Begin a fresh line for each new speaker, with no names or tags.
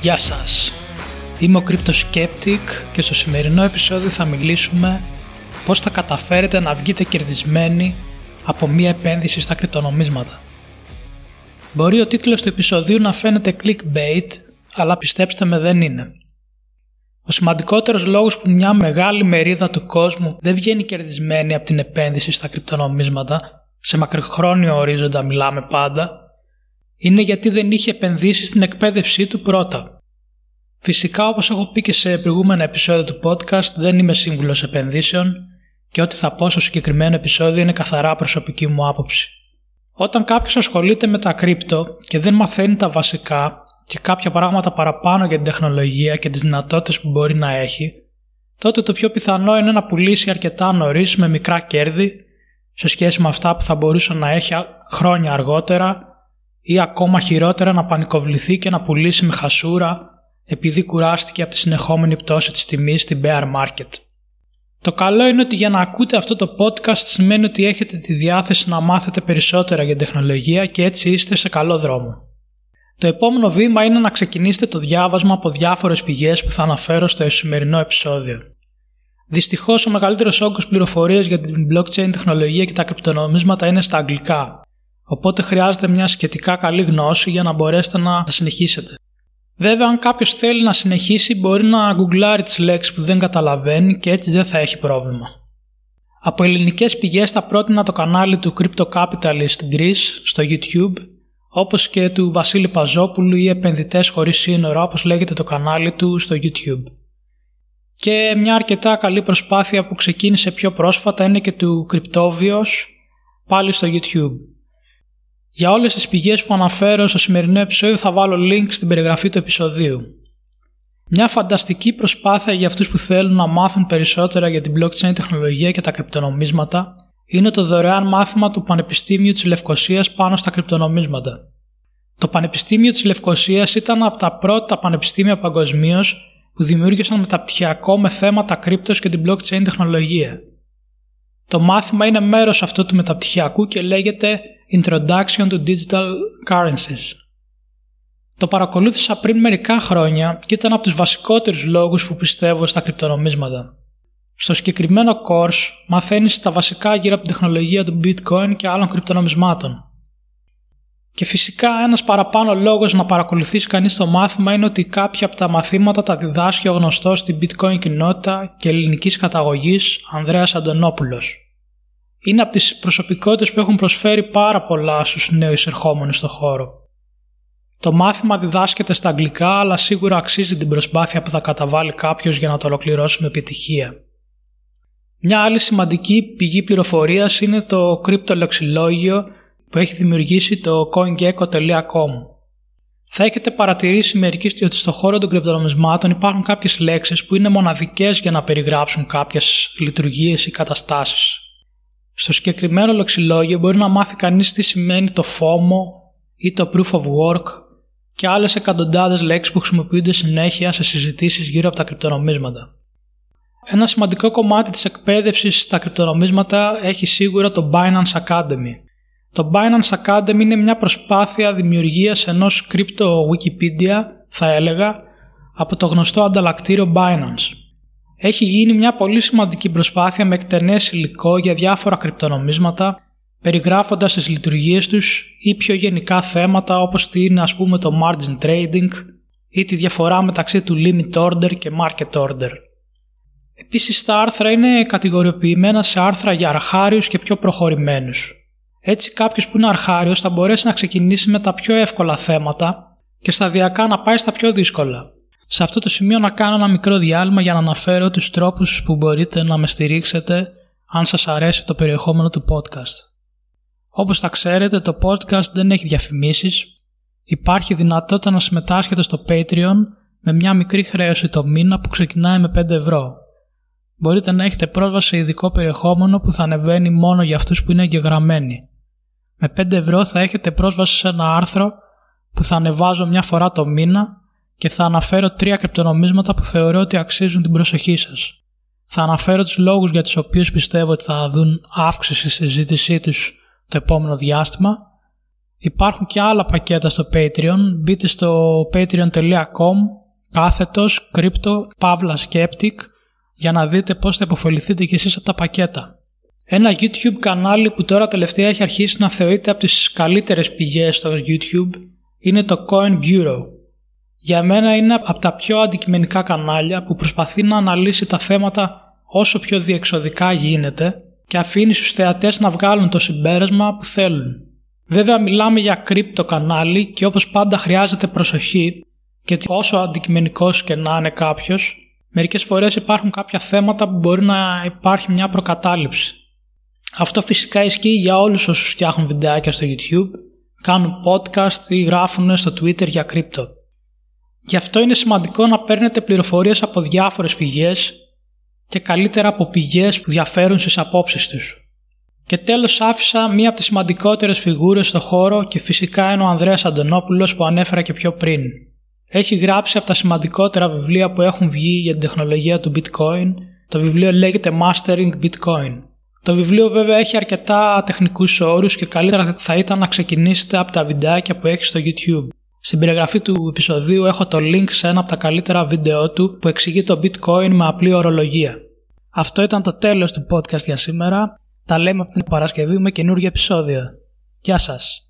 Γεια σας! Είμαι ο Cryptoskeptic και στο σημερινό επεισόδιο θα μιλήσουμε πώς θα καταφέρετε να βγείτε κερδισμένοι από μία επένδυση στα κρυπτονομίσματα. Μπορεί ο τίτλος του επεισοδίου να φαίνεται clickbait, αλλά πιστέψτε με δεν είναι. Ο σημαντικότερος λόγος που μια μεγάλη μερίδα του κόσμου δεν βγαίνει κερδισμένη από την επένδυση στα κρυπτονομίσματα, σε μακροχρόνιο ορίζοντα μιλάμε πάντα, είναι γιατί δεν είχε επενδύσει στην εκπαίδευσή του πρώτα. Φυσικά όπως έχω πει και σε προηγούμενα επεισόδια του podcast δεν είμαι σύμβουλος επενδύσεων και ό,τι θα πω στο συγκεκριμένο επεισόδιο είναι καθαρά προσωπική μου άποψη. Όταν κάποιος ασχολείται με τα κρύπτο και δεν μαθαίνει τα βασικά και κάποια πράγματα παραπάνω για την τεχνολογία και τις δυνατότητες που μπορεί να έχει, τότε το πιο πιθανό είναι να πουλήσει αρκετά νωρίς με μικρά κέρδη σε σχέση με αυτά που θα μπορούσε να έχει χρόνια αργότερα ή ακόμα χειρότερα να πανικοβληθεί και να πουλήσει με χασούρα επειδή κουράστηκε από τη συνεχόμενη πτώση της τιμής στην bear market. Το καλό είναι ότι για να ακούτε αυτό το podcast σημαίνει ότι έχετε τη διάθεση να μάθετε περισσότερα για τεχνολογία και έτσι είστε σε καλό δρόμο. Το επόμενο βήμα είναι να ξεκινήσετε το διάβασμα από διάφορες πηγές που θα αναφέρω στο σημερινό επεισόδιο. Δυστυχώς, ο μεγαλύτερος όγκος πληροφορίας για την blockchain τεχνολογία και τα κρυπτονομίσματα είναι στα αγγλικά, οπότε χρειάζεται μια σχετικά καλή γνώση για να μπορέσετε να συνεχίσετε. Βέβαια, αν κάποιος θέλει να συνεχίσει, μπορεί να γκουγκλάρει τις λέξεις που δεν καταλαβαίνει και έτσι δεν θα έχει πρόβλημα. Από ελληνικές πηγές θα πρότεινα το κανάλι του Crypto Capitalist Greece στο YouTube, όπως και του Βασίλη Παζόπουλου ή Επενδυτές Χωρίς Σύνορα, όπως λέγεται το κανάλι του στο YouTube. Και μια αρκετά καλή προσπάθεια που ξεκίνησε πιο πρόσφατα είναι και του Cryptovios, πάλι στο YouTube. Για όλες τις πηγές που αναφέρω στο σημερινό επεισόδιο θα βάλω link στην περιγραφή του επεισοδίου. Μια φανταστική προσπάθεια για αυτούς που θέλουν να μάθουν περισσότερα για την blockchain τεχνολογία και τα κρυπτονομίσματα είναι το δωρεάν μάθημα του Πανεπιστήμιου της Λευκοσίας πάνω στα κρυπτονομίσματα. Το Πανεπιστήμιο της Λευκοσίας ήταν από τα πρώτα πανεπιστήμια παγκοσμίως που δημιούργησαν μεταπτυχιακό με θέματα κρύπτος και την blockchain τεχνολογία. Το μάθημα είναι μέρος αυτού του μεταπτυχιακού και λέγεται Introduction to Digital Currencies. Το παρακολούθησα πριν μερικά χρόνια και ήταν από τους βασικότερους λόγους που πιστεύω στα κρυπτονομίσματα. Στο συγκεκριμένο course μαθαίνεις τα βασικά γύρω από την τεχνολογία του bitcoin και άλλων κρυπτονομισμάτων. Και φυσικά ένας παραπάνω λόγος να παρακολουθήσει κανείς το μάθημα είναι ότι κάποια από τα μαθήματα τα διδάσκει ο γνωστός στην bitcoin κοινότητα και ελληνικής καταγωγής Ανδρέας Αντωνόπουλος. Είναι από τις προσωπικότητες που έχουν προσφέρει πάρα πολλά στους νέους ερχόμενους στο χώρο. Το μάθημα διδάσκεται στα αγγλικά αλλά σίγουρα αξίζει την προσπάθεια που θα καταβάλει κάποιος για να το ολοκληρώσει με επιτυχία. Μια άλλη σημαντική πηγή πληροφορίας είναι το κρυπτολεξιλόγιο που έχει δημιουργήσει το coingecko.com. Θα έχετε παρατηρήσει μερικοί ότι στον χώρο των κρυπτονομισμάτων υπάρχουν κάποιες λέξεις που είναι μοναδικές για να περιγράψουν κάποιες λειτουργίες ή καταστάσεις. Στο συγκεκριμένο λεξιλόγιο μπορεί να μάθει κανείς τι σημαίνει το FOMO ή το Proof of Work και άλλες εκατοντάδες λέξεις που χρησιμοποιούνται συνέχεια σε συζητήσεις γύρω από τα κρυπτονομίσματα. Ένα σημαντικό κομμάτι της εκπαίδευσης στα κρυπτονομίσματα έχει σίγουρα το Binance Academy. Το Binance Academy είναι μια προσπάθεια δημιουργίας ενός κρυπτο Wikipedia, θα έλεγα, από το γνωστό ανταλλακτήριο Binance. Έχει γίνει μια πολύ σημαντική προσπάθεια με εκτενές υλικό για διάφορα κρυπτονομίσματα, περιγράφοντας τις λειτουργίες τους ή πιο γενικά θέματα όπως τι είναι ας πούμε το margin trading ή τη διαφορά μεταξύ του limit order και market order. Επίσης τα άρθρα είναι κατηγοριοποιημένα σε άρθρα για αρχάριους και πιο προχωρημένους. Έτσι κάποιος που είναι αρχάριος θα μπορέσει να ξεκινήσει με τα πιο εύκολα θέματα και σταδιακά να πάει στα πιο δύσκολα. Σε αυτό το σημείο να κάνω ένα μικρό διάλειμμα για να αναφέρω τους τρόπους που μπορείτε να με στηρίξετε αν σας αρέσει το περιεχόμενο του podcast. Όπως θα ξέρετε το podcast δεν έχει διαφημίσεις, υπάρχει δυνατότητα να συμμετάσχετε στο Patreon με μια μικρή χρέωση το μήνα που ξεκινάει με 5 ευρώ. Μπορείτε να έχετε πρόσβαση σε ειδικό περιεχόμενο που θα ανεβαίνει μόνο για αυτούς που είναι εγγεγραμμένοι. Με 5 ευρώ θα έχετε πρόσβαση σε ένα άρθρο που θα ανεβάζω μια φορά το μήνα και θα αναφέρω τρία κρυπτονομίσματα που θεωρώ ότι αξίζουν την προσοχή σας. Θα αναφέρω τους λόγους για τους οποίους πιστεύω ότι θα δουν αύξηση στη συζήτησή τους το επόμενο διάστημα Υπάρχουν και άλλα πακέτα στο Patreon. Μπείτε στο patreon.com κάθετος crypto pavla skeptic για να δείτε πώς θα υποφεληθείτε κι εσείς από τα πακέτα. Ένα YouTube κανάλι που τώρα τελευταία έχει αρχίσει να θεωρείται από τις καλύτερες πηγές στο YouTube είναι το Coin Bureau. Για μένα είναι από τα πιο αντικειμενικά κανάλια που προσπαθεί να αναλύσει τα θέματα όσο πιο διεξοδικά γίνεται και αφήνει στους θεατές να βγάλουν το συμπέρασμα που θέλουν. Βέβαια μιλάμε για κρύπτο κανάλι και όπως πάντα χρειάζεται προσοχή γιατί όσο αντικειμενικός και να είναι κάποιος, μερικές φορές υπάρχουν κάποια θέματα που μπορεί να υπάρχει μια προκατάληψη. Αυτό φυσικά ισχύει για όλους όσους φτιάχνουν βιντεάκια στο YouTube, κάνουν podcast ή γράφουν στο Twitter για κρύπτο. Γι' αυτό είναι σημαντικό να παίρνετε πληροφορίες από διάφορες πηγές και καλύτερα από πηγές που διαφέρουν στις απόψεις τους. Και τέλος άφησα μία από τις σημαντικότερες φιγούρες στο χώρο και φυσικά είναι ο Ανδρέας Αντωνόπουλος που ανέφερα και πιο πριν. Έχει γράψει από τα σημαντικότερα βιβλία που έχουν βγει για την τεχνολογία του bitcoin. Το βιβλίο λέγεται Mastering Bitcoin. Το βιβλίο βέβαια έχει αρκετά τεχνικούς όρους και καλύτερα θα ήταν να ξεκινήσετε από τα βιντεάκια που έχει στο YouTube. Στην περιγραφή του επεισοδίου έχω το link σε ένα από τα καλύτερα βίντεο του που εξηγεί το bitcoin με απλή ορολογία. Αυτό ήταν το τέλος του podcast για σήμερα. Τα λέμε από την Παρασκευή με καινούργιο επεισόδιο. Γεια σας!